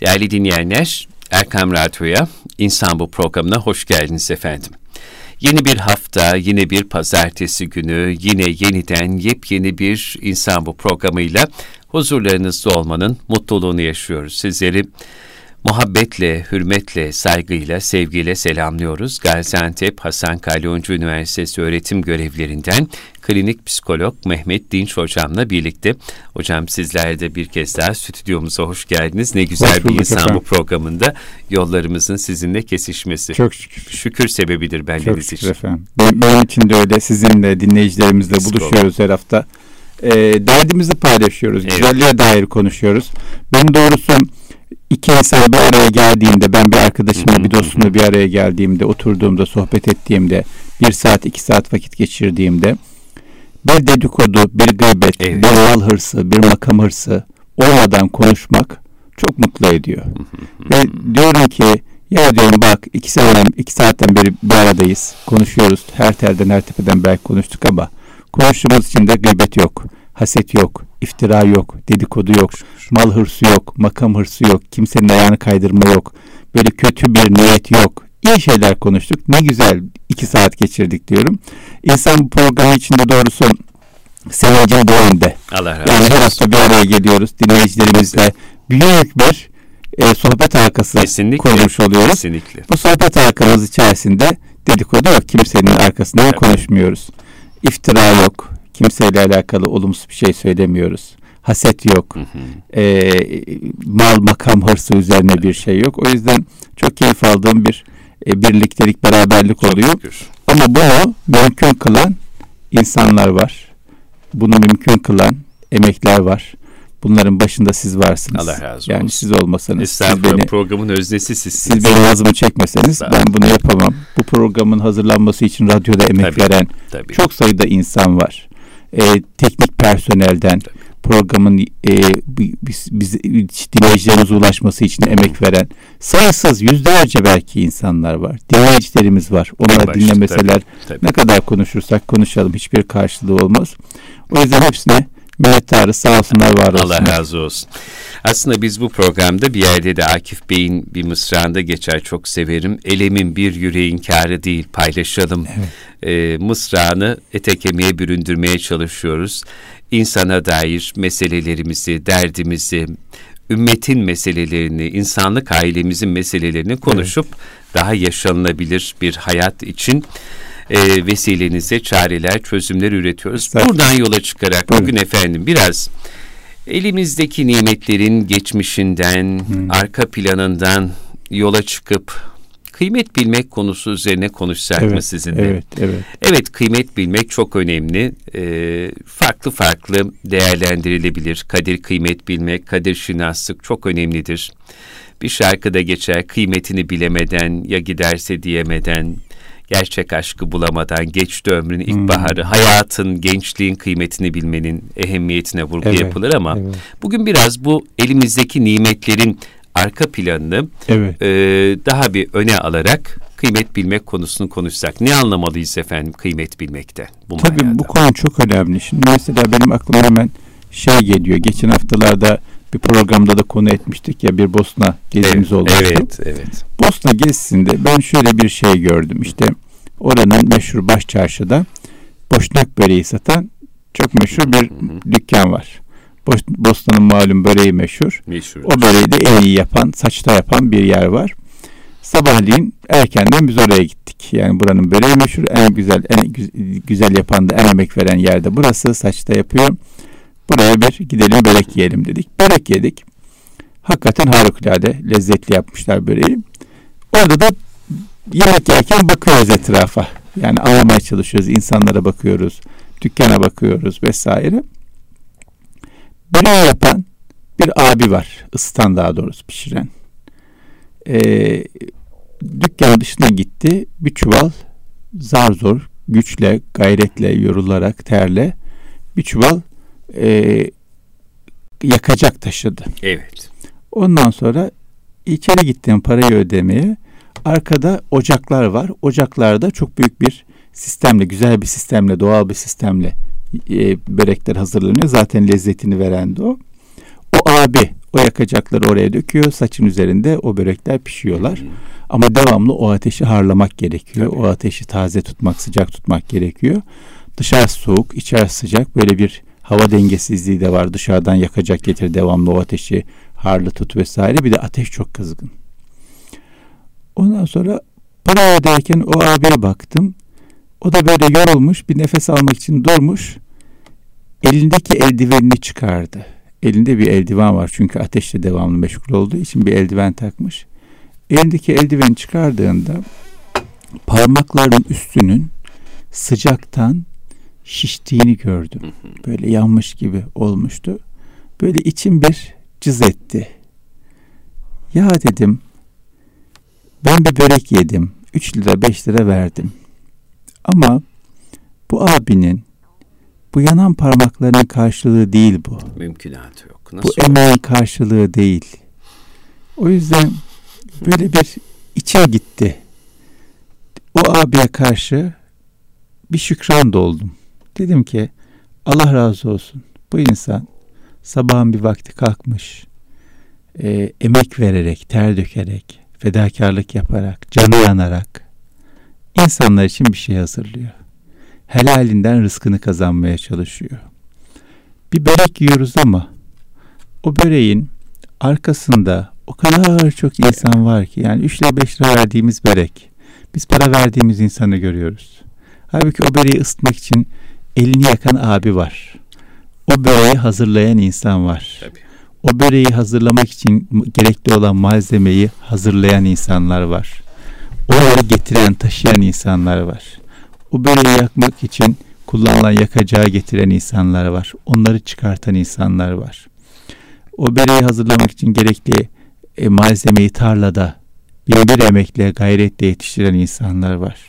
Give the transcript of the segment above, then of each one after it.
Değerli dinleyenler, Erkam Radyo'ya, İnsan Bu programına hoş geldiniz efendim. Yeni bir hafta, yine bir pazartesi günü, yine yeniden yepyeni bir İnsan Bu programıyla huzurlarınızda olmanın mutluluğunu yaşıyoruz. Sizleri muhabbetle, hürmetle, saygıyla, sevgiyle selamlıyoruz. Gaziantep Hasan Kalyoncu Üniversitesi öğretim görevlerinden klinik psikolog Mehmet Dinç hocamla birlikte. Hocam sizler de bir kez daha stüdyomuza hoş geldiniz. Ne güzel bir insan efendim. bu programında yollarımızın sizinle kesişmesi. Çok şükür. Şükür sebebidir bendeniz Çok şükür efendim. Benim için de öyle sizinle dinleyicilerimizle buluşuyoruz her hafta. E, derdimizi paylaşıyoruz. Evet. Güzelliğe dair konuşuyoruz. Ben doğrusu iki insan bir araya geldiğinde ben bir arkadaşımla bir dostumla bir araya geldiğimde oturduğumda sohbet ettiğimde bir saat iki saat vakit geçirdiğimde bir dedikodu bir gıybet evet. bir mal hırsı bir makam hırsı olmadan konuşmak çok mutlu ediyor. Ve diyorum ki ya diyorum bak iki saatten, iki saatten beri bir aradayız. Konuşuyoruz. Her telden her tepeden belki konuştuk ama konuştuğumuz için de gıybet yok. Haset yok iftira yok, dedikodu yok, mal hırsı yok, makam hırsı yok, kimsenin ayağını kaydırma yok, böyle kötü bir niyet yok. İyi şeyler konuştuk. Ne güzel iki saat geçirdik diyorum. İnsan bu programı içinde doğrusu sevincim bu yönde. Allah razı olsun. Yani her hafta bir araya geliyoruz dinleyicilerimizle. Büyük bir e, sohbet halkası kesinlikle, kurmuş oluyoruz. Kesinlikle. Bu sohbet halkamız içerisinde dedikodu yok. Kimsenin arkasından evet. konuşmuyoruz. İftira yok kimseyle alakalı olumsuz bir şey söylemiyoruz. Haset yok. Hı hı. E, mal makam hırsı üzerine bir şey yok. O yüzden çok keyif aldığım bir e, birliktelik, beraberlik çok oluyor. Şükür. Ama bunu mümkün kılan insanlar var. Bunu mümkün kılan emekler var. Bunların başında siz varsınız. Allah razı olsun. Yani siz olmasanız, siz beni, programın öznesi sizsiniz. Siz benim ağzımı çekmeseniz ben bunu yapamam. Bu programın hazırlanması için radyoda emek tabii, veren tabii. çok sayıda insan var e, teknik personelden programın e, biz, biz dinleyicilerimize ulaşması için emek veren sayısız yüzlerce belki insanlar var. Dinleyicilerimiz var. Onlar dinlemeseler tabii, tabii. ne kadar konuşursak konuşalım hiçbir karşılığı olmaz. O yüzden hepsine minnettarız sağ olsunlar var olsunlar. Allah razı olsun. Aslında biz bu programda bir yerde de Akif Bey'in bir mısrağında geçer çok severim. Elemin bir yüreğin kârı değil paylaşalım. Evet. E, mısrağını ete kemiğe büründürmeye çalışıyoruz. İnsana dair meselelerimizi, derdimizi, ümmetin meselelerini, insanlık ailemizin meselelerini konuşup evet. daha yaşanılabilir bir hayat için e, vesilenize çareler, çözümler üretiyoruz. Buradan yola çıkarak bugün efendim biraz elimizdeki nimetlerin geçmişinden, hmm. arka planından yola çıkıp kıymet bilmek konusu üzerine konuşsak evet, mı sizinle? Evet, evet. Evet, kıymet bilmek çok önemli. Ee, farklı farklı değerlendirilebilir. Kadir kıymet bilmek, kadir şinaslık çok önemlidir. Bir şarkıda geçer, kıymetini bilemeden ya giderse diyemeden, gerçek aşkı bulamadan geçti ömrün ilk hmm. baharı, hayatın, gençliğin kıymetini bilmenin ehemmiyetine vurgu evet, yapılır ama evet. bugün biraz bu elimizdeki nimetlerin arka planını evet. e, daha bir öne alarak kıymet bilmek konusunu konuşsak. Ne anlamalıyız efendim kıymet bilmekte? Bu Tabii manada? bu konu çok önemli. Şimdi mesela benim aklıma hemen şey geliyor. Geçen haftalarda bir programda da konu etmiştik ya bir Bosna gezimiz evet, olmuştu. Evet, evet. Bosna gezisinde ben şöyle bir şey gördüm. İşte oranın meşhur baş çarşıda boşnak böreği satan çok meşhur bir dükkan var. Bosna'nın malum böreği meşhur. meşhur. O böreği de en iyi yapan, saçta yapan bir yer var. Sabahleyin erkenden biz oraya gittik. Yani buranın böreği meşhur. En güzel, en güzel yapan da en emek veren yerde burası. Saçta yapıyor. Buraya bir gidelim börek yiyelim dedik. Börek yedik. Hakikaten harikulade lezzetli yapmışlar böreği. Orada da yemek yerken bakıyoruz etrafa. Yani aramaya çalışıyoruz. insanlara bakıyoruz. Dükkana bakıyoruz vesaire. Böreği yapan bir abi var. ısıtan daha doğrusu pişiren. Ee, dükkanın dışına gitti. Bir çuval zar zor, güçle, gayretle, yorularak, terle bir çuval e, yakacak taşıdı. Evet. Ondan sonra içeri gittim parayı ödemeye. Arkada ocaklar var. Ocaklarda çok büyük bir sistemle, güzel bir sistemle, doğal bir sistemle e, börekler hazırlanıyor. Zaten lezzetini veren de o. O abi O yakacakları oraya döküyor. Saçın üzerinde o börekler pişiyorlar. Ama devamlı o ateşi harlamak gerekiyor. Tabii. O ateşi taze tutmak, sıcak tutmak gerekiyor. Dışarı soğuk, içerisi sıcak. Böyle bir hava dengesizliği de var. Dışarıdan yakacak getir devamlı o ateşi harlı tut vesaire. Bir de ateş çok kızgın. Ondan sonra para öderken o abiye baktım. O da böyle yorulmuş bir nefes almak için durmuş. Elindeki eldivenini çıkardı. Elinde bir eldiven var çünkü ateşle devamlı meşgul olduğu için bir eldiven takmış. Elindeki eldiveni çıkardığında parmaklarının üstünün sıcaktan şiştiğini gördüm. Böyle yanmış gibi olmuştu. Böyle içim bir cız etti. Ya dedim ben bir börek yedim. 3 lira 5 lira verdim. Ama bu abinin bu yanan parmaklarının karşılığı değil bu. Mümkünatı yok. Nasıl bu emeğin karşılığı değil. O yüzden böyle bir içe gitti. O abiye karşı bir şükran doldum. Dedim ki Allah razı olsun. Bu insan sabahın bir vakti kalkmış. E, emek vererek, ter dökerek, fedakarlık yaparak, canı yanarak insanlar için bir şey hazırlıyor. Helalinden rızkını kazanmaya çalışıyor. Bir börek yiyoruz ama o böreğin arkasında o kadar çok insan var ki yani 3 lira 5 lira verdiğimiz börek. Biz para verdiğimiz insanı görüyoruz. Halbuki o böreği ısıtmak için elini yakan abi var. O böreği hazırlayan insan var. Tabii. O böreği hazırlamak için gerekli olan malzemeyi hazırlayan insanlar var. Oraya getiren, taşıyan insanlar var. O böreği yakmak için kullanılan yakacağı getiren insanlar var. Onları çıkartan insanlar var. O böreği hazırlamak için gerekli e, malzemeyi tarlada bir bir emekle, gayretle yetiştiren insanlar var.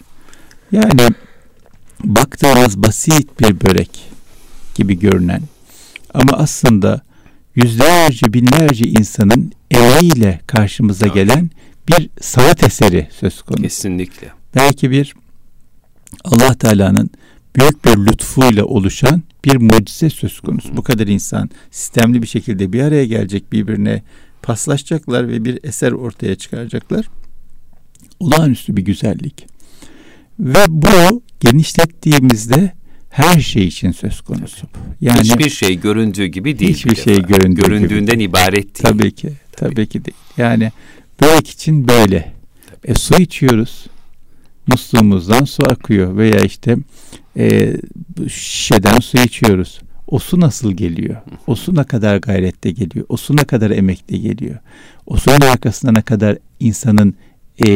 Yani baktığımız basit bir börek gibi görünen ama aslında yüzlerce binlerce insanın emeğiyle karşımıza gelen bir sanat eseri söz konusu. Kesinlikle. Belki bir Allah Teala'nın büyük bir lütfuyla oluşan bir mucize söz konusu. Bu kadar insan sistemli bir şekilde bir araya gelecek birbirine paslaşacaklar ve bir eser ortaya çıkaracaklar. Olağanüstü bir güzellik. Ve bu genişlettiğimizde her şey için söz konusu. Yani hiçbir şey göründüğü gibi değil. Hiçbir şey göründüğü göründüğünden gibi. ibaret değil. Tabii ki. Tabii, tabii ki değil. Yani börek için böyle. Tabii. E, su içiyoruz. Musluğumuzdan su akıyor veya işte e, şişeden su içiyoruz. O su nasıl geliyor? O su ne kadar gayrette geliyor? O su ne kadar emekle geliyor? O suyun arkasında ne kadar insanın e,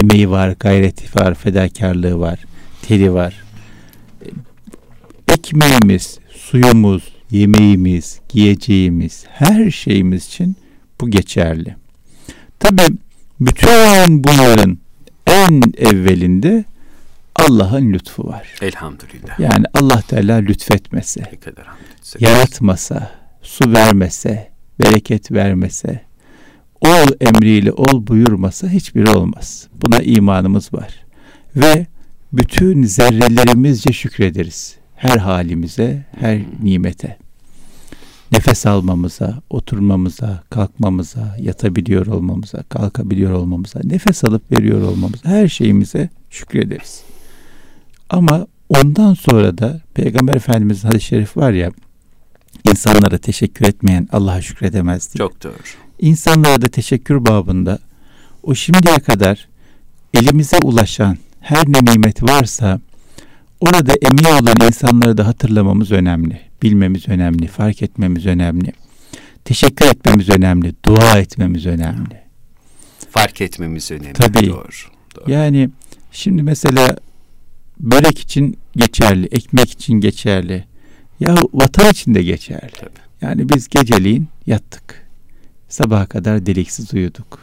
emeği var, gayreti var, fedakarlığı var, teri var. Ekmeğimiz, suyumuz, yemeğimiz, giyeceğimiz, her şeyimiz için bu geçerli. Tabi bütün bunların en evvelinde Allah'ın lütfu var. Elhamdülillah. Yani Allah Teala lütfetmese, yaratmasa, su vermese, bereket vermese, ol emriyle ol buyurmasa hiçbiri olmaz. Buna imanımız var. Ve bütün zerrelerimizce şükrederiz. Her halimize, her nimete. Nefes almamıza, oturmamıza, kalkmamıza, yatabiliyor olmamıza, kalkabiliyor olmamıza, nefes alıp veriyor olmamıza, her şeyimize şükrederiz. Ama ondan sonra da Peygamber Efendimiz'in hadis-i şerif var ya, insanlara teşekkür etmeyen Allah'a şükredemez. Çok doğru. İnsanlara da teşekkür babında o şimdiye kadar elimize ulaşan her ne nimet varsa orada emeği olan insanları da hatırlamamız önemli. Bilmemiz önemli, fark etmemiz önemli. Teşekkür etmemiz önemli, dua etmemiz önemli. Fark etmemiz önemli. Tabii. Doğru. doğru. Yani şimdi mesela börek için geçerli, ekmek için geçerli. Ya vatan için de geçerli. Tabii. Yani biz geceliğin yattık. Sabaha kadar deliksiz uyuduk.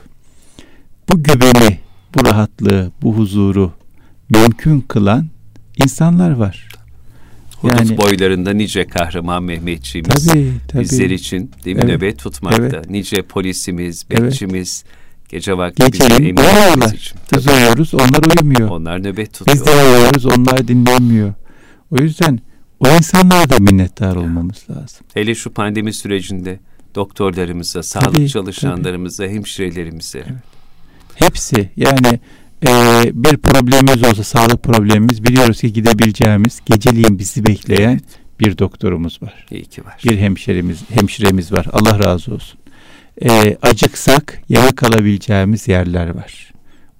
Bu güveni, bu rahatlığı, bu huzuru mümkün kılan insanlar var. Hudut yani, boylarında nice kahraman Mehmetçiğimiz tabii, tabii. bizler için değil mi evet, nöbet tutmakta. Evet. Nice polisimiz, bekçimiz, evet. gece vakti Geceleyin uyuyorlar. Biz uyuyoruz, onlar uyumuyor. Onlar nöbet tutuyor. Biz de uyuyoruz, onlar dinlemiyor. O yüzden o insanlara da minnettar olmamız lazım. Hele şu pandemi sürecinde doktorlarımıza, sağlık tabii, çalışanlarımıza, tabii. hemşirelerimize. Evet. Hepsi yani e, bir problemimiz olsa sağlık problemimiz biliyoruz ki gidebileceğimiz geceliğin bizi bekleyen evet. bir doktorumuz var. İyi ki var. Bir hemşiremiz hemşiremiz var. Allah razı olsun. E, acıksak yemek alabileceğimiz yerler var.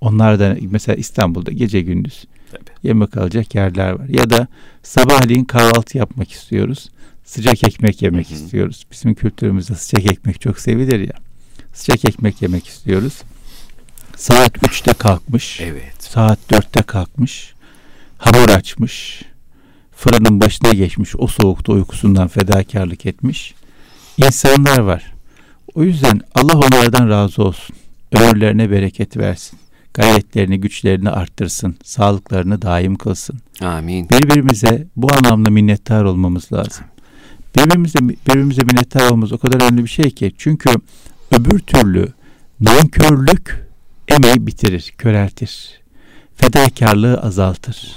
Onlar da mesela İstanbul'da gece gündüz Tabii. yemek alacak yerler var. Ya da sabahleyin kahvaltı yapmak istiyoruz. Sıcak ekmek yemek Hı-hı. istiyoruz. Bizim kültürümüzde sıcak ekmek çok sevilir ya. Sıcak ekmek yemek istiyoruz. Saat 3'te kalkmış. Evet. Saat 4'te kalkmış. Hamur açmış. Fırının başına geçmiş. O soğukta uykusundan fedakarlık etmiş. İnsanlar var. O yüzden Allah onlardan razı olsun. Ömürlerine bereket versin. Gayretlerini, güçlerini arttırsın. Sağlıklarını daim kılsın. Amin. Birbirimize bu anlamda minnettar olmamız lazım. Birbirimize, birbirimize minnettar olmamız o kadar önemli bir şey ki. Çünkü öbür türlü nankörlük emeği bitirir, köreltir. Fedakarlığı azaltır.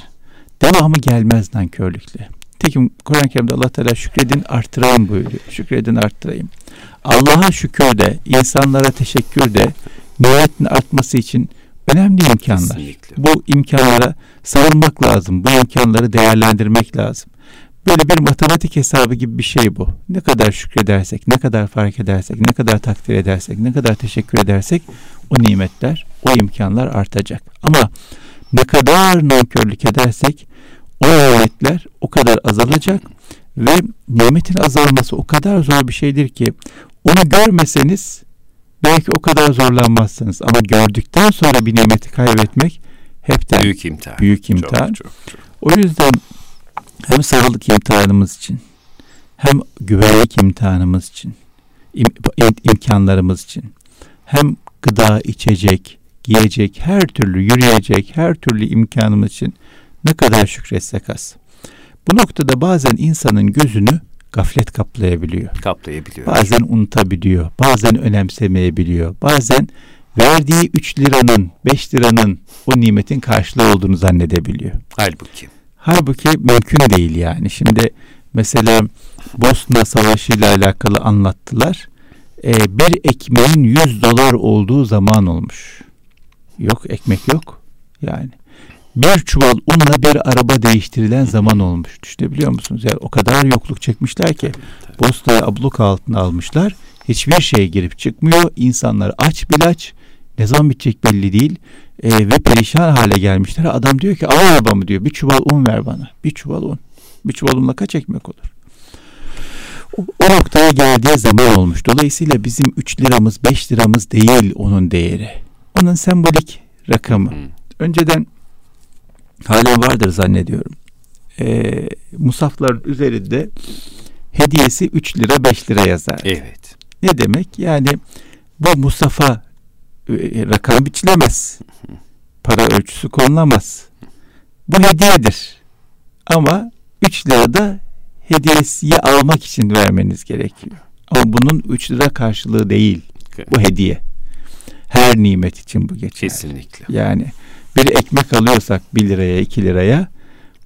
Devamı gelmez nankörlükle. Tekim Kur'an-ı Kerim'de Allah Teala şükredin artırayım buyuruyor. Şükredin arttırayım. Allah'a şükür de, insanlara teşekkür de nimetin artması için önemli imkanlar. Kesinlikle. Bu imkanlara sarılmak lazım. Bu imkanları değerlendirmek lazım. Böyle bir matematik hesabı gibi bir şey bu. Ne kadar şükredersek, ne kadar fark edersek, ne kadar takdir edersek, ne kadar teşekkür edersek o nimetler, o imkanlar artacak. Ama ne kadar nankörlük edersek o nimetler o kadar azalacak ve nimetin azalması o kadar zor bir şeydir ki onu görmeseniz belki o kadar zorlanmazsınız ama gördükten sonra bir nimeti kaybetmek hepten büyük imtihan. Büyük imtihan. Çok, çok, çok. O yüzden hem sağlık imtihanımız için hem güvenlik imtihanımız için im, imkanlarımız için hem gıda, içecek, giyecek, her türlü yürüyecek, her türlü imkanımız için ne kadar şükretsek az. Bu noktada bazen insanın gözünü gaflet kaplayabiliyor. Kaplayabiliyor. Bazen unutabiliyor. Bazen önemsemeyebiliyor. Bazen verdiği 3 liranın, 5 liranın o nimetin karşılığı olduğunu zannedebiliyor. Halbuki. Halbuki mümkün değil yani. Şimdi mesela Bosna Savaşı ile alakalı anlattılar. Ee, bir ekmeğin 100 dolar olduğu zaman olmuş. Yok ekmek yok. Yani bir çuval unla bir araba değiştirilen zaman olmuş. Düşünebiliyor musunuz? Yani o kadar yokluk çekmişler ki Bosna'yı abluk altına almışlar. Hiçbir şey girip çıkmıyor. İnsanlar aç bilaç. Ne zaman bitecek belli değil e, ve perişan hale gelmişler. Adam diyor ki al arabamı diyor bir çuval un ver bana. Bir çuval un. Bir çuval unla kaç ekmek olur? O, o noktaya geldiği zaman olmuş. Dolayısıyla bizim 3 liramız 5 liramız değil onun değeri. Onun sembolik rakamı. Önceden hala vardır zannediyorum. E, musafların üzerinde hediyesi 3 lira 5 lira yazar. Evet. Ne demek? Yani bu musafa e, rakam biçilemez. Para ölçüsü konulamaz. Bu hediyedir. Ama 3 lira da hediyesiyi almak için vermeniz gerekiyor. Ama bunun 3 lira karşılığı değil. Bu hediye. Her nimet için bu geçerli. Kesinlikle. Yani bir ekmek alıyorsak 1 liraya 2 liraya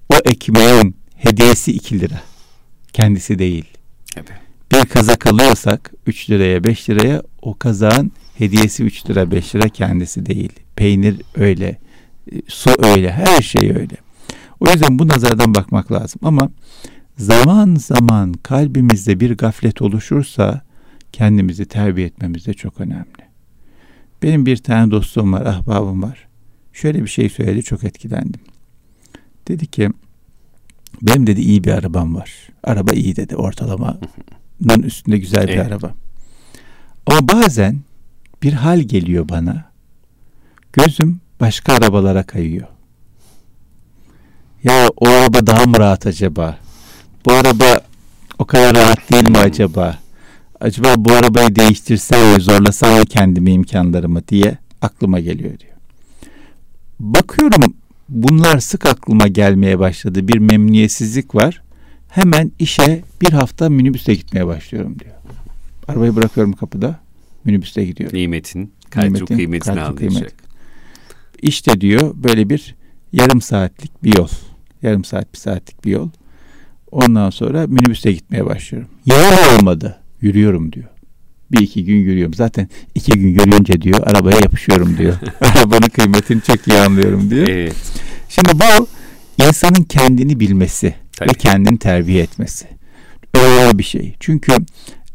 o ekmeğin hediyesi 2 lira. Kendisi değil. Evet. Bir kazak alıyorsak 3 liraya 5 liraya o kazağın Hediyesi 3 lira 5 lira kendisi değil. Peynir öyle. E, su öyle. Her şey öyle. O yüzden bu nazardan bakmak lazım. Ama zaman zaman kalbimizde bir gaflet oluşursa kendimizi terbiye etmemiz de çok önemli. Benim bir tane dostum var, ahbabım var. Şöyle bir şey söyledi, çok etkilendim. Dedi ki, benim dedi iyi bir arabam var. Araba iyi dedi, ortalamanın üstünde güzel bir evet. araba. Ama bazen bir hal geliyor bana. Gözüm başka arabalara kayıyor. Ya o araba daha mı rahat acaba? Bu araba o kadar rahat değil mi acaba? Acaba bu arabayı değiştirsem ve zorlasam mı kendimi imkanlarımı diye aklıma geliyor diyor. Bakıyorum bunlar sık aklıma gelmeye başladı. Bir memnuniyetsizlik var. Hemen işe bir hafta minibüste gitmeye başlıyorum diyor. Arabayı bırakıyorum kapıda minibüste gidiyor. Nimetin, kadro kıymetini kadro anlayacak. Kıymet. İşte diyor böyle bir yarım saatlik bir yol. Yarım saat bir saatlik bir yol. Ondan sonra minibüste gitmeye başlıyorum. Yol olmadı. Yürüyorum diyor. Bir iki gün yürüyorum. Zaten iki gün yürüyünce diyor arabaya yapışıyorum diyor. Arabanın kıymetini çok iyi anlıyorum diyor. Evet. Şimdi bu insanın kendini bilmesi Tabii. ve kendini terbiye etmesi. Öyle bir şey. Çünkü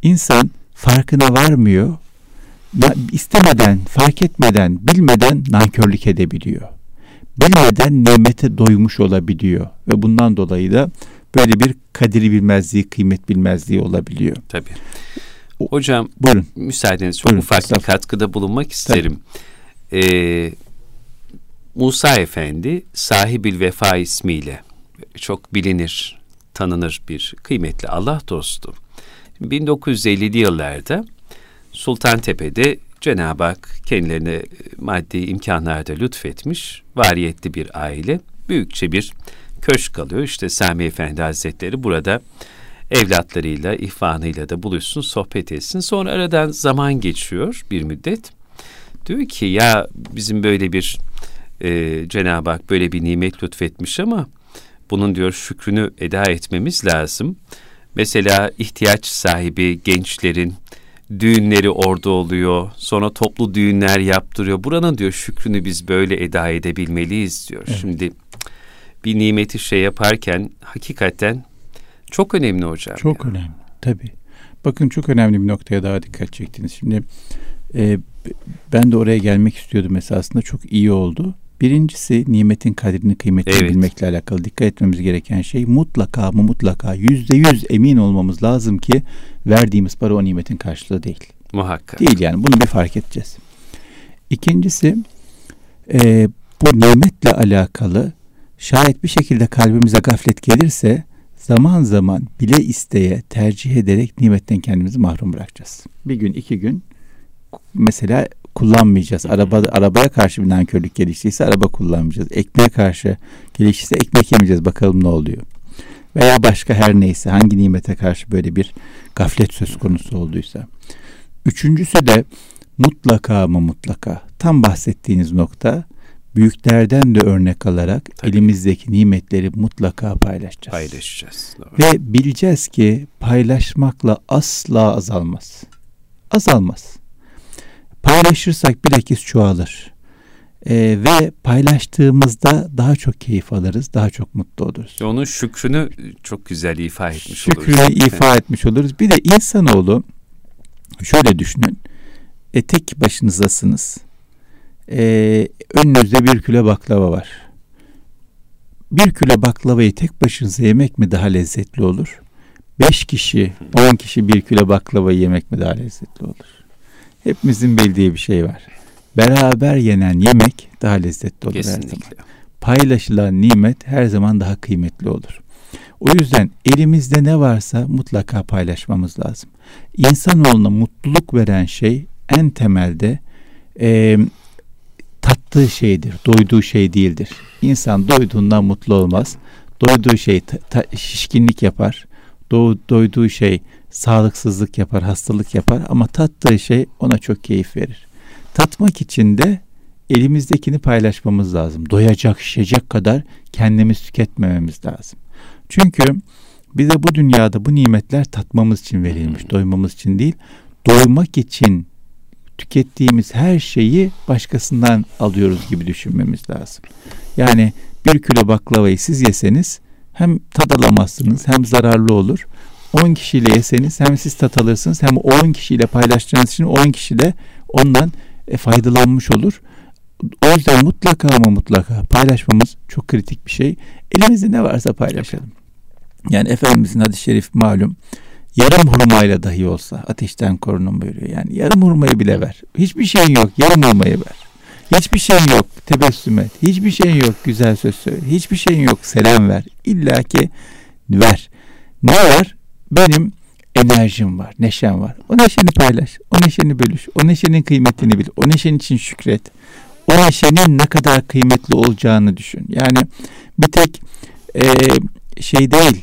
insan farkına varmıyor. İstemeden, fark etmeden, bilmeden nankörlük edebiliyor. Bilmeden nimete doymuş olabiliyor. Ve bundan dolayı da böyle bir kadiri bilmezliği, kıymet bilmezliği olabiliyor. Tabii. Hocam Buyurun. müsaadeniz çok Buyurun, ufak bir katkıda bulunmak isterim. Ee, Musa Efendi sahibil vefa ismiyle çok bilinir, tanınır bir kıymetli Allah dostu. 1950'li yıllarda Sultantepe'de Cenab-ı Hak kendilerine maddi imkanlarda lütfetmiş, variyetli bir aile, büyükçe bir köşk kalıyor. İşte Sami Efendi Hazretleri burada evlatlarıyla, ihvanıyla da buluşsun, sohbet etsin. Sonra aradan zaman geçiyor bir müddet. Diyor ki ya bizim böyle bir e, Cenab-ı Hak böyle bir nimet lütfetmiş ama bunun diyor şükrünü eda etmemiz lazım. Mesela ihtiyaç sahibi gençlerin düğünleri orada oluyor. Sonra toplu düğünler yaptırıyor. Buranın diyor şükrünü biz böyle eda edebilmeliyiz diyor. Evet. Şimdi bir nimeti şey yaparken hakikaten çok önemli hocam. Çok ya. önemli tabii. Bakın çok önemli bir noktaya daha dikkat çektiniz. Şimdi e, ben de oraya gelmek istiyordum esasında çok iyi oldu. Birincisi nimetin kadrini kıymetini evet. bilmekle alakalı dikkat etmemiz gereken şey mutlaka ama mutlaka yüzde yüz emin olmamız lazım ki verdiğimiz para o nimetin karşılığı değil. Muhakkak. Değil yani bunu bir fark edeceğiz. İkincisi e, bu nimetle alakalı şayet bir şekilde kalbimize gaflet gelirse zaman zaman bile isteye tercih ederek nimetten kendimizi mahrum bırakacağız. Bir gün iki gün mesela kullanmayacağız. Araba arabaya karşı bir nankörlük geliştiyse araba kullanmayacağız. Ekmeğe karşı geliştiyse ekmek yemeyeceğiz. Bakalım ne oluyor. Veya başka her neyse hangi nimete karşı böyle bir gaflet söz konusu olduysa. Üçüncüsü de mutlaka mı mutlaka tam bahsettiğiniz nokta büyüklerden de örnek alarak Tabii. elimizdeki nimetleri mutlaka paylaşacağız. Paylaşacağız. Doğru. Ve bileceğiz ki paylaşmakla asla azalmaz. Azalmaz. Paylaşırsak bilakis çoğalır. Ee, ve paylaştığımızda daha çok keyif alırız, daha çok mutlu oluruz. Onun şükrünü çok güzel ifa etmiş şükrünü oluruz. Şükrünü ifa etmiş oluruz. Bir de insanoğlu şöyle düşünün. E, tek başınızdasınız. E, önünüzde bir kilo baklava var. Bir kilo baklavayı tek başınıza yemek mi daha lezzetli olur? Beş kişi, on kişi bir kilo baklava yemek mi daha lezzetli olur? Hepimizin bildiği bir şey var. Beraber yenen yemek daha lezzetli olur Kesinlikle. her zaman. Paylaşılan nimet her zaman daha kıymetli olur. O yüzden elimizde ne varsa mutlaka paylaşmamız lazım. İnsanoğluna mutluluk veren şey en temelde e, tattığı şeydir, doyduğu şey değildir. İnsan doyduğundan mutlu olmaz. Doyduğu şey ta, ta, şişkinlik yapar. Do, doyduğu şey sağlıksızlık yapar, hastalık yapar ama tattığı şey ona çok keyif verir. Tatmak için de elimizdekini paylaşmamız lazım. Doyacak, şişecek kadar kendimiz tüketmememiz lazım. Çünkü bize bu dünyada bu nimetler tatmamız için verilmiş, doymamız için değil. Doymak için tükettiğimiz her şeyi başkasından alıyoruz gibi düşünmemiz lazım. Yani bir kilo baklavayı siz yeseniz hem tad alamazsınız hem zararlı olur. 10 kişiyle yeseniz hem siz tat alırsınız hem 10 kişiyle paylaştığınız için 10 kişi de ondan e, faydalanmış olur. O yüzden mutlaka ama mutlaka paylaşmamız çok kritik bir şey. Elimizde ne varsa paylaşalım. Yani Efendimizin hadis-i şerif malum yarım hurmayla dahi olsa ateşten korunun buyuruyor. Yani yarım hurmayı bile ver. Hiçbir şeyin yok yarım hurmayı ver. Hiçbir şeyin yok tebessüm et. Hiçbir şeyin yok güzel söz söyle. Hiçbir şeyin yok selam ver. İlla ki ver. Ne var? Benim enerjim var, neşem var. O neşeni paylaş, o neşeni bölüş, o neşenin kıymetini bil, o neşenin için şükret. O neşenin ne kadar kıymetli olacağını düşün. Yani bir tek e, şey değil,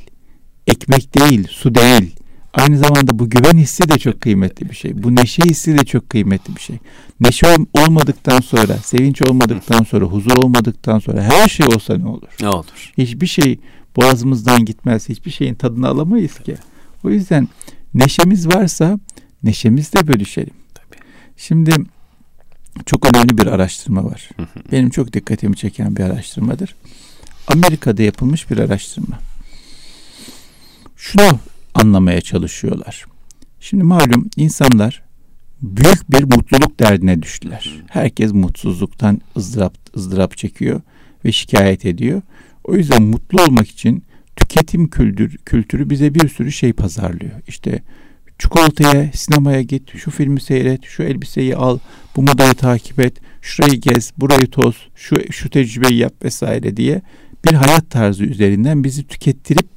ekmek değil, su değil. Aynı zamanda bu güven hissi de çok kıymetli bir şey. Bu neşe hissi de çok kıymetli bir şey. Neşe olmadıktan sonra, sevinç olmadıktan sonra, huzur olmadıktan sonra her şey olsa ne olur? Ne olur? Hiçbir şey boğazımızdan gitmez. Hiçbir şeyin tadını alamayız ki. O yüzden neşemiz varsa neşemizi de bölüşelim. Tabii. Şimdi çok önemli bir araştırma var. Benim çok dikkatimi çeken bir araştırmadır. Amerika'da yapılmış bir araştırma. Şunu anlamaya çalışıyorlar. Şimdi malum insanlar büyük bir mutluluk derdine düştüler. Herkes mutsuzluktan ızdırap, ızdırap çekiyor ve şikayet ediyor. O yüzden mutlu olmak için tüketim kültür, kültürü bize bir sürü şey pazarlıyor. İşte çikolataya, sinemaya git, şu filmi seyret, şu elbiseyi al, bu modayı takip et, şurayı gez, burayı toz, şu, şu tecrübeyi yap vesaire diye bir hayat tarzı üzerinden bizi tükettirip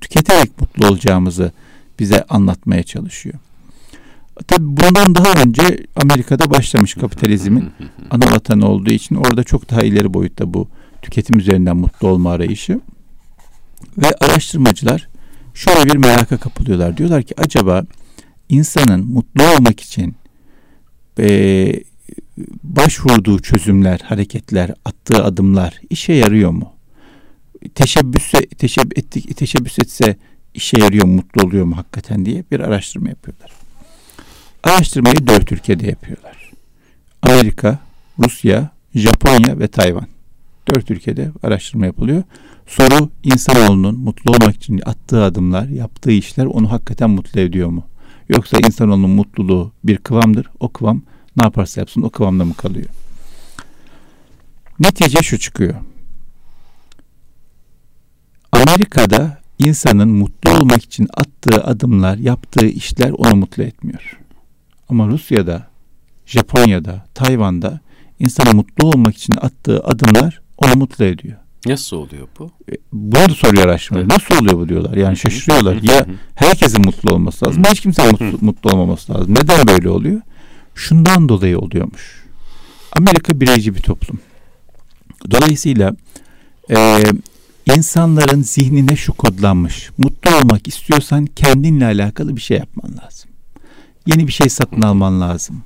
tüketerek mutlu olacağımızı bize anlatmaya çalışıyor. Tabi bundan daha önce Amerika'da başlamış kapitalizmin ana vatanı olduğu için orada çok daha ileri boyutta bu tüketim üzerinden mutlu olma arayışı. Ve araştırmacılar şöyle bir meraka kapılıyorlar. Diyorlar ki acaba insanın mutlu olmak için e, başvurduğu çözümler, hareketler, attığı adımlar işe yarıyor mu? Teşebbüs, teşebbüs, ettik, teşebbüs etse işe yarıyor, mutlu oluyor mu hakikaten diye bir araştırma yapıyorlar. Araştırmayı dört ülkede yapıyorlar. Amerika, Rusya, Japonya ve Tayvan. Dört ülkede araştırma yapılıyor. Soru insanoğlunun mutlu olmak için attığı adımlar, yaptığı işler onu hakikaten mutlu ediyor mu? Yoksa insanoğlunun mutluluğu bir kıvamdır. O kıvam ne yaparsa yapsın o kıvamda mı kalıyor? Netice şu çıkıyor. Amerika'da insanın mutlu olmak için attığı adımlar, yaptığı işler onu mutlu etmiyor. Ama Rusya'da, Japonya'da, Tayvan'da insanın mutlu olmak için attığı adımlar onu mutlu ediyor. Nasıl oluyor bu? E, bunu da soruyor araştırmacı. Nasıl oluyor bu diyorlar. Yani şaşırıyorlar. ya herkesin mutlu olması lazım. Hiç kimsenin mutlu, mutlu olmaması lazım. Neden böyle oluyor? Şundan dolayı oluyormuş. Amerika bireyci bir toplum. Dolayısıyla e, insanların zihnine şu kodlanmış. Mutlu olmak istiyorsan kendinle alakalı bir şey yapman lazım. Yeni bir şey satın alman lazım.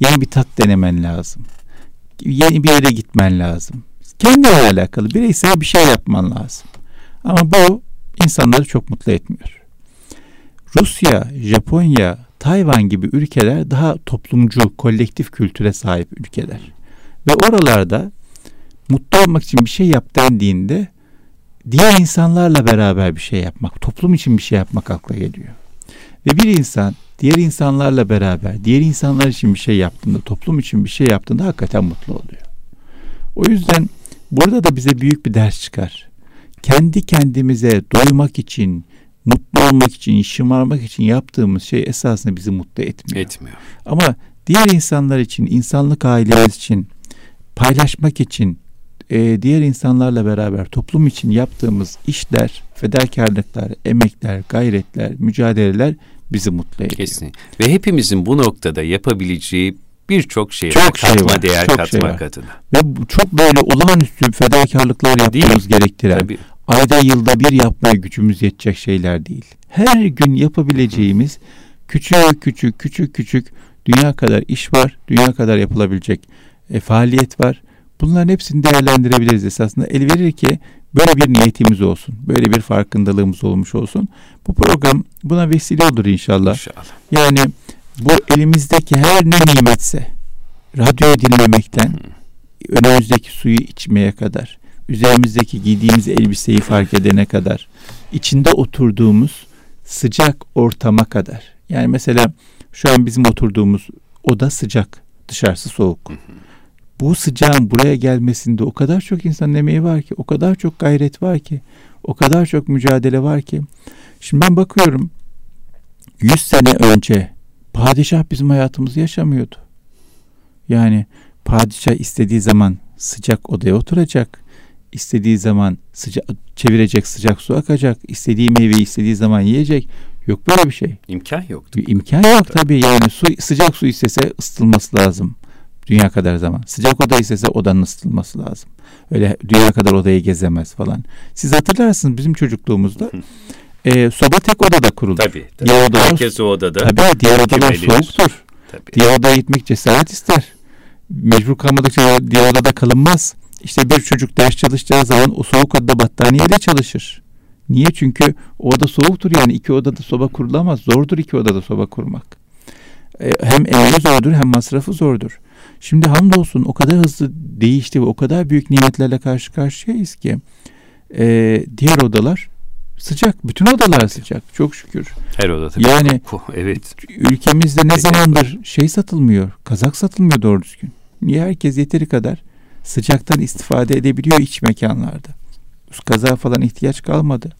Yeni bir tat denemen lazım. Yeni bir yere gitmen lazım. Kendine alakalı bireysel bir şey yapman lazım. Ama bu insanları çok mutlu etmiyor. Rusya, Japonya, Tayvan gibi ülkeler daha toplumcu, kolektif kültüre sahip ülkeler. Ve oralarda mutlu olmak için bir şey yap dendiğinde diğer insanlarla beraber bir şey yapmak, toplum için bir şey yapmak akla geliyor. Ve bir insan diğer insanlarla beraber, diğer insanlar için bir şey yaptığında, toplum için bir şey yaptığında hakikaten mutlu oluyor. O yüzden burada da bize büyük bir ders çıkar. Kendi kendimize doymak için, mutlu olmak için, şımarmak için yaptığımız şey esasında bizi mutlu etmiyor. Etmiyor. Ama diğer insanlar için, insanlık ailemiz için, paylaşmak için, e, diğer insanlarla beraber toplum için yaptığımız işler, fedakarlıklar, emekler, gayretler, mücadeleler bizi mutlu ediyor. Kesinlikle. Ve hepimizin bu noktada yapabileceği birçok şey çok var. Şey katma var, değer çok katmak şey adına. Ve çok böyle olağanüstü fedakarlıklar yapmamız gerektiren, Tabii. ayda yılda bir yapmaya gücümüz yetecek şeyler değil. Her gün yapabileceğimiz küçük küçük küçük küçük dünya kadar iş var, dünya kadar yapılabilecek e, faaliyet var. Bunların hepsini değerlendirebiliriz esasında. El verir ki böyle bir niyetimiz olsun. Böyle bir farkındalığımız olmuş olsun. Bu program buna vesile olur inşallah. İnşallah. Yani bu elimizdeki her ne nimetse radyoyu dinlemekten önümüzdeki suyu içmeye kadar üzerimizdeki giydiğimiz elbiseyi fark edene kadar içinde oturduğumuz sıcak ortama kadar yani mesela şu an bizim oturduğumuz oda sıcak dışarısı soğuk. Bu sıcağın buraya gelmesinde o kadar çok insan emeği var ki, o kadar çok gayret var ki, o kadar çok mücadele var ki. Şimdi ben bakıyorum 100 sene önce padişah bizim hayatımızı yaşamıyordu. Yani padişah istediği zaman sıcak odaya oturacak, istediği zaman sıcak çevirecek sıcak su akacak, istediği meyveyi istediği zaman yiyecek. Yok böyle bir şey. İmkan yoktu. İmkan yok tabii. Yani su sıcak su istese ısıtılması lazım. Dünya kadar zaman. Sıcak oda ise odanın ısıtılması lazım. Öyle dünya kadar odayı gezemez falan. Siz hatırlarsınız bizim çocukluğumuzda e, soba tek odada kurulur. Tabii. tabii. Diğer odalar, Herkes o odada. Tabii diğer odalar soğuktur. Tabii. Diğer odaya gitmek cesaret ister. Mecbur kalmadıkça diğer odada kalınmaz. İşte bir çocuk ders çalışacağı zaman o soğuk odada battaniyeyle çalışır. Niye? Çünkü o oda soğuktur yani iki odada soba kurulamaz. Zordur iki odada soba kurmak. E, hem emeği zordur hem masrafı zordur. Şimdi hamdolsun o kadar hızlı değişti ve o kadar büyük nimetlerle karşı karşıyayız ki e, diğer odalar sıcak. Bütün odalar sıcak. Çok şükür. Her oda tabii. Yani evet. ülkemizde ne zamandır şey satılmıyor. Kazak satılmıyor doğru düzgün. Niye herkes yeteri kadar sıcaktan istifade edebiliyor iç mekanlarda. Kaza falan ihtiyaç kalmadı.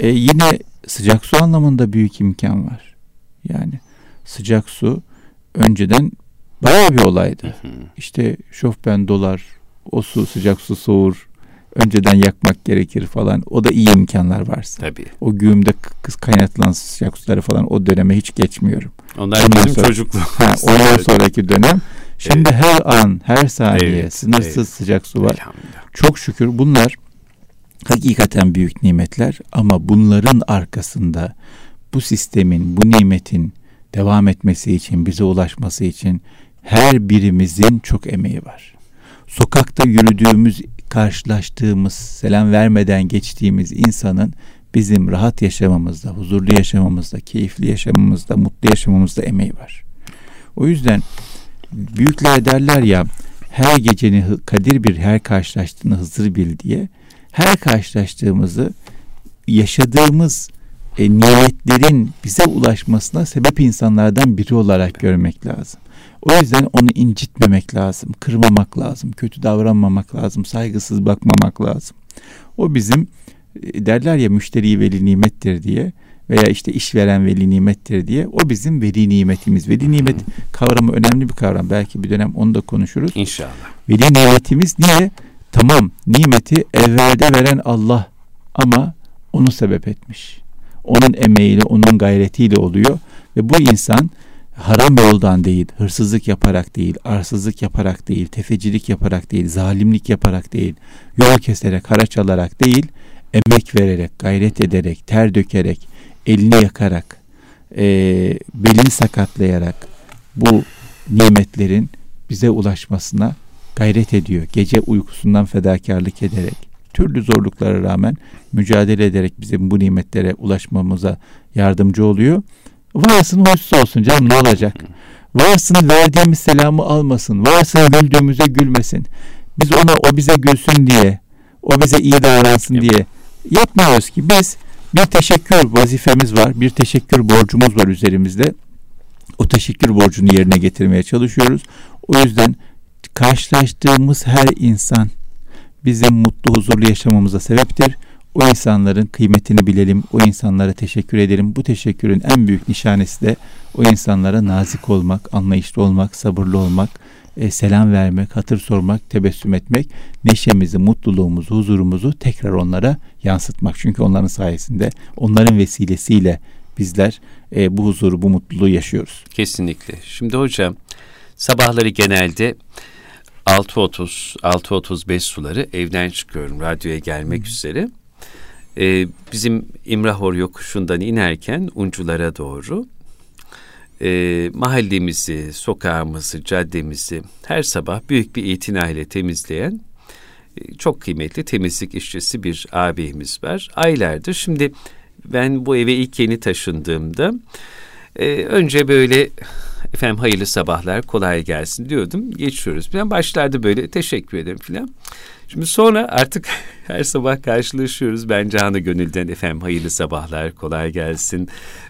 E, yine sıcak su anlamında büyük imkan var. Yani sıcak su önceden bayağı bir olaydı. İşte şofben dolar, o su sıcak su soğur, önceden yakmak gerekir falan. O da iyi imkanlar varsa. Tabii. O güğümde kız kaynatılan sıcak suları falan o döneme hiç geçmiyorum. Onlar Ondan bizim sonra, çocukluğumuz. Ha, ondan sonraki dönem. Şimdi evet. her an, her saniye evet, sınırsız evet. sıcak su var. Çok şükür bunlar hakikaten büyük nimetler ama bunların arkasında bu sistemin, bu nimetin devam etmesi için, bize ulaşması için her birimizin çok emeği var. Sokakta yürüdüğümüz, karşılaştığımız, selam vermeden geçtiğimiz insanın bizim rahat yaşamamızda, huzurlu yaşamamızda, keyifli yaşamamızda, mutlu yaşamamızda emeği var. O yüzden büyükler derler ya her geceni kadir bir her karşılaştığını hızır bil diye her karşılaştığımızı yaşadığımız e, niyetlerin bize ulaşmasına sebep insanlardan biri olarak görmek lazım. O yüzden onu incitmemek lazım, kırmamak lazım, kötü davranmamak lazım, saygısız bakmamak lazım. O bizim e, derler ya müşteri veli nimettir diye veya işte işveren veli nimettir diye o bizim veli nimetimiz. Veli nimet kavramı önemli bir kavram. Belki bir dönem onu da konuşuruz. İnşallah. Veli nimetimiz niye? Tamam nimeti evvelde veren Allah ama onu sebep etmiş. Onun emeğiyle, onun gayretiyle oluyor ve bu insan haram yoldan değil, hırsızlık yaparak değil, arsızlık yaparak değil, tefecilik yaparak değil, zalimlik yaparak değil, yol keserek, haraç alarak değil, emek vererek, gayret ederek, ter dökerek, elini yakarak, e, belini sakatlayarak bu nimetlerin bize ulaşmasına gayret ediyor. Gece uykusundan fedakarlık ederek, türlü zorluklara rağmen mücadele ederek bizim bu nimetlere ulaşmamıza yardımcı oluyor. Varsın hoşsuz olsun canım ne olacak? Varsın verdiğimiz selamı almasın. Varsın güldüğümüze gülmesin. Biz ona o bize gülsün diye, o bize iyi davransın diye yapmıyoruz ki biz bir teşekkür vazifemiz var. Bir teşekkür borcumuz var üzerimizde. O teşekkür borcunu yerine getirmeye çalışıyoruz. O yüzden karşılaştığımız her insan bizim mutlu huzurlu yaşamamıza sebeptir. O insanların kıymetini bilelim, o insanlara teşekkür edelim. Bu teşekkürün en büyük nişanesi de o insanlara nazik olmak, anlayışlı olmak, sabırlı olmak, e, selam vermek, hatır sormak, tebessüm etmek, neşemizi, mutluluğumuzu, huzurumuzu tekrar onlara yansıtmak. Çünkü onların sayesinde, onların vesilesiyle bizler e, bu huzuru, bu mutluluğu yaşıyoruz. Kesinlikle. Şimdi hocam sabahları genelde 6.30, 6.35 suları evden çıkıyorum radyoya gelmek üzere. Ee, bizim İmrahor yokuşundan inerken unculara doğru e, mahallemizi, sokağımızı, caddemizi her sabah büyük bir itinayla temizleyen e, çok kıymetli temizlik işçisi bir ağabeyimiz var. Aylardır şimdi ben bu eve ilk yeni taşındığımda e, önce böyle efendim hayırlı sabahlar kolay gelsin diyordum. Geçiyoruz. Ben başlarda böyle teşekkür ederim filan. Şimdi sonra artık her sabah karşılaşıyoruz. Ben canı gönülden efendim hayırlı sabahlar, kolay gelsin,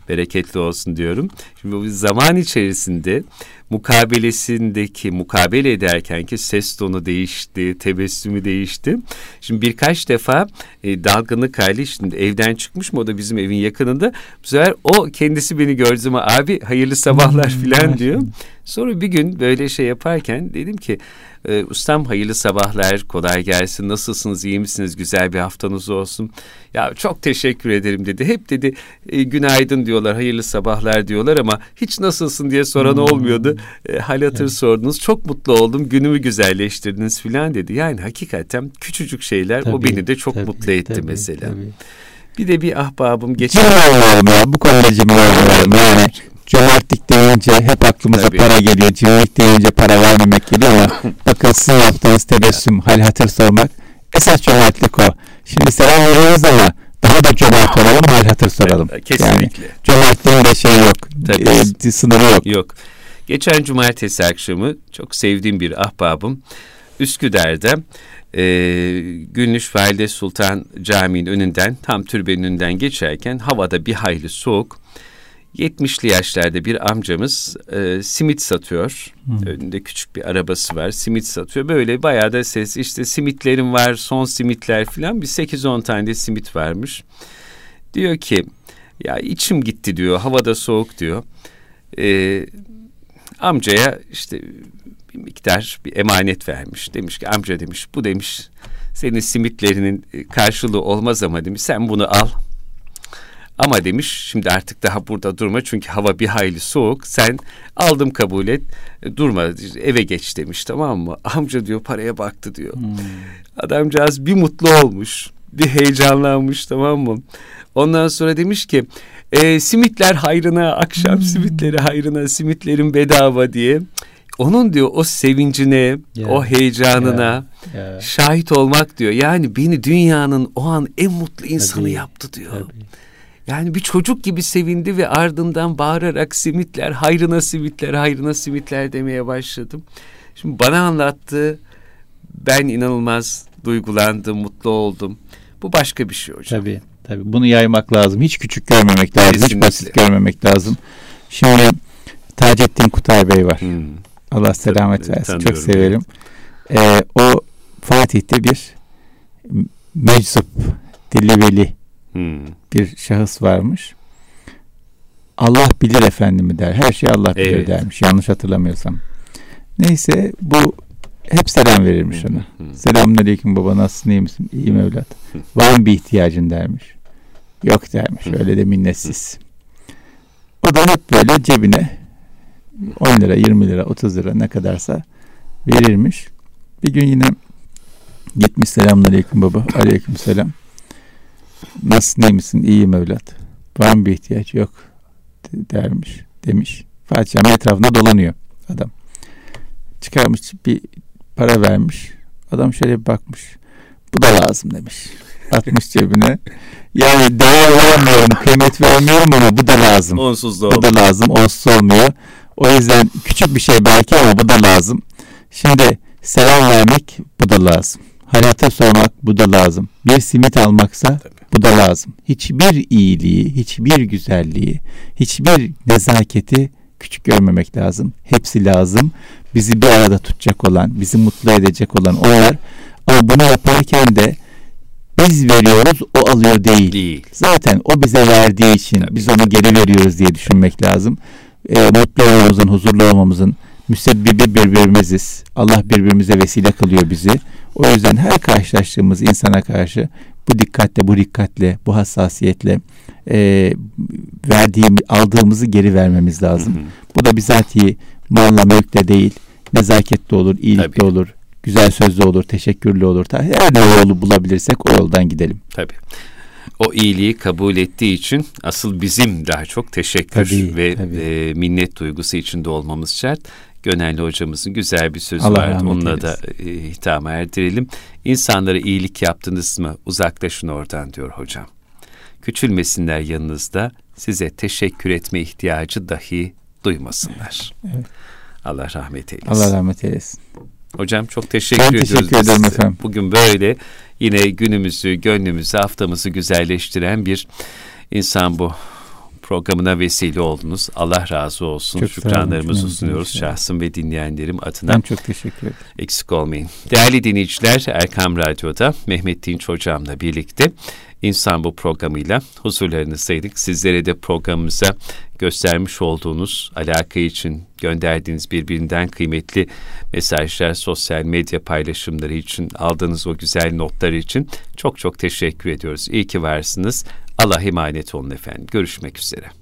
bereketli olsun diyorum. Şimdi bu zaman içerisinde mukabelesindeki mukabele ederken ki ses tonu değişti, tebessümü değişti. Şimdi birkaç defa e, dalgınlık hali şimdi evden çıkmış mı o da bizim evin yakınında. Bu sefer o kendisi beni gördü zaman abi hayırlı sabahlar hmm, filan diyor. Sonra bir gün böyle şey yaparken dedim ki e, ustam hayırlı sabahlar, kolay gelsin, nasılsınız, iyi misiniz, güzel bir haftanız olsun. Ya çok teşekkür ederim dedi. Hep dedi e, günaydın diyorlar, hayırlı sabahlar diyorlar ama hiç nasılsın diye soran hmm. olmuyordu. E, hal hatır evet. sordunuz, çok mutlu oldum, günümü güzelleştirdiniz filan dedi. Yani hakikaten küçücük şeyler tabii, o beni de çok tabii, mutlu etti tabii, mesela. Tabii. Bir de bir ahbabım geçen... Cimri ya bu konuda cimri yani. Cömertlik deyince hep aklımıza Tabii. para geliyor. Cimrilik deyince para vermemek geliyor ama bakın sizin yaptığınız tebessüm, hal hatır sormak esas cömertlik o. Şimdi selam veriyoruz ama daha da cömert olalım, hal hatır soralım. Kesinlikle. Yani cömertliğin de şey yok, Tabii. E, sınırı yok. Yok. Geçen cumartesi akşamı çok sevdiğim bir ahbabım Üsküdar'da e, Gülnüş Valide Sultan Camii'nin önünden tam türbenin önünden geçerken havada bir hayli soğuk 70'li yaşlarda bir amcamız e, simit satıyor. Hmm. Önünde küçük bir arabası var. Simit satıyor. Böyle bayağı da ses işte simitlerim var, son simitler falan bir 8-10 tane de simit varmış. Diyor ki ya içim gitti diyor. Havada soğuk diyor. E, amcaya işte bir miktar bir emanet vermiş. Demiş ki amca demiş bu demiş senin simitlerinin karşılığı olmaz ama demiş sen bunu al ama demiş şimdi artık daha burada durma çünkü hava bir hayli soğuk. Sen aldım kabul et e, durma eve geç demiş tamam mı? Amca diyor paraya baktı diyor. Hmm. Adamcağız bir mutlu olmuş bir heyecanlanmış tamam mı? Ondan sonra demiş ki e, simitler hayrına akşam hmm. simitleri hayrına simitlerin bedava diye. Onun diyor o sevincine, yeah. o heyecanına yeah. Yeah. şahit olmak diyor. Yani beni dünyanın o an en mutlu insanı Tabii. yaptı diyor. Tabii. Yani bir çocuk gibi sevindi ve ardından bağırarak simitler, hayrına simitler, hayrına simitler demeye başladım. Şimdi bana anlattı, ben inanılmaz duygulandım, mutlu oldum. Bu başka bir şey hocam. Tabii, tabii. Bunu yaymak lazım. Hiç küçük görmemek lazım, Kesinlikle. hiç basit görmemek lazım. Şimdi Taceddin Kutay Bey var. Hmm. Allah selamet versin. Çok severim. Ee, o Fatih'te bir meczup, dilli veli Hmm. Bir şahıs varmış. Allah bilir efendimi der. Her şey Allah bilir evet. dermiş. Yanlış hatırlamıyorsam. Neyse bu hep selam verirmiş ona. Hmm. Selamun aleyküm baba nasılsın iyi misin? İyiyim evlat. Var mı bir ihtiyacın dermiş. Yok dermiş. Öyle de minnetsiz. O da hep böyle cebine 10 lira, 20 lira, 30 lira ne kadarsa verirmiş. Bir gün yine gitmiş selamun aleyküm baba. Aleyküm selam. Nasıl ne misin? İyiyim evlat. Var mı bir ihtiyaç? Yok dermiş. Demiş. Fatih Cami etrafında dolanıyor adam. Çıkarmış bir para vermiş. Adam şöyle bir bakmış. Bu da lazım demiş. Atmış cebine. Yani değer vermiyorum, kıymet vermiyorum ama bu da lazım. Onsuz da Bu da lazım, onsuz olmuyor. O yüzden küçük bir şey belki ama bu da lazım. Şimdi selam vermek bu da lazım. Hayata sormak bu da lazım. Bir simit almaksa Tabii. Bu da lazım. Hiçbir iyiliği, hiçbir güzelliği, hiçbir nezaketi küçük görmemek lazım. Hepsi lazım. Bizi bir arada tutacak olan, bizi mutlu edecek olan onlar. Ama bunu yaparken de biz veriyoruz, o alıyor değil. değil. Zaten o bize verdiği için Tabii. biz onu geri veriyoruz diye düşünmek lazım. E, mutlu olmamızın, huzurlu olmamızın müsebbibi birbirimiziz. Allah birbirimize vesile kılıyor bizi. O yüzden her karşılaştığımız insana karşı bu dikkatle, bu dikkatle, bu hassasiyetle e, verdiğim, aldığımızı geri vermemiz lazım. Hı hı. Bu da bizatihi malla mülkle değil, nezaketle olur, iyilikle Tabii. olur, güzel sözlü olur, teşekkürlü olur. Her ne yolu bulabilirsek o yoldan gidelim. Tabii. O iyiliği kabul ettiği için asıl bizim daha çok teşekkür tabii, ve tabii. E, minnet duygusu içinde olmamız şart. Gönelli hocamızın güzel bir sözü Allah vardı. Onunla eylesin. da e, hitama erdirelim. İnsanlara iyilik yaptınız mı uzaklaşın oradan diyor hocam. Küçülmesinler yanınızda size teşekkür etme ihtiyacı dahi duymasınlar. Evet. Allah rahmet eylesin. Allah rahmet eylesin. Hocam çok teşekkür ben ediyoruz. teşekkür ederim efendim. Bugün böyle yine günümüzü, gönlümüzü, haftamızı güzelleştiren bir insan bu programına vesile oldunuz. Allah razı olsun. Çok Şükranlarımızı sunuyoruz şahsım ve dinleyenlerim adına. Ben çok teşekkür ederim. Eksik olmayın. Değerli dinleyiciler Erkam Radyo'da Mehmet Dinç Hocam'la birlikte İnsan bu programıyla huzurlarınızdaydık. Sizlere de programımıza göstermiş olduğunuz alaka için gönderdiğiniz birbirinden kıymetli mesajlar, sosyal medya paylaşımları için aldığınız o güzel notlar için çok çok teşekkür ediyoruz. İyi ki varsınız. Allah emanet olun efendim. Görüşmek üzere.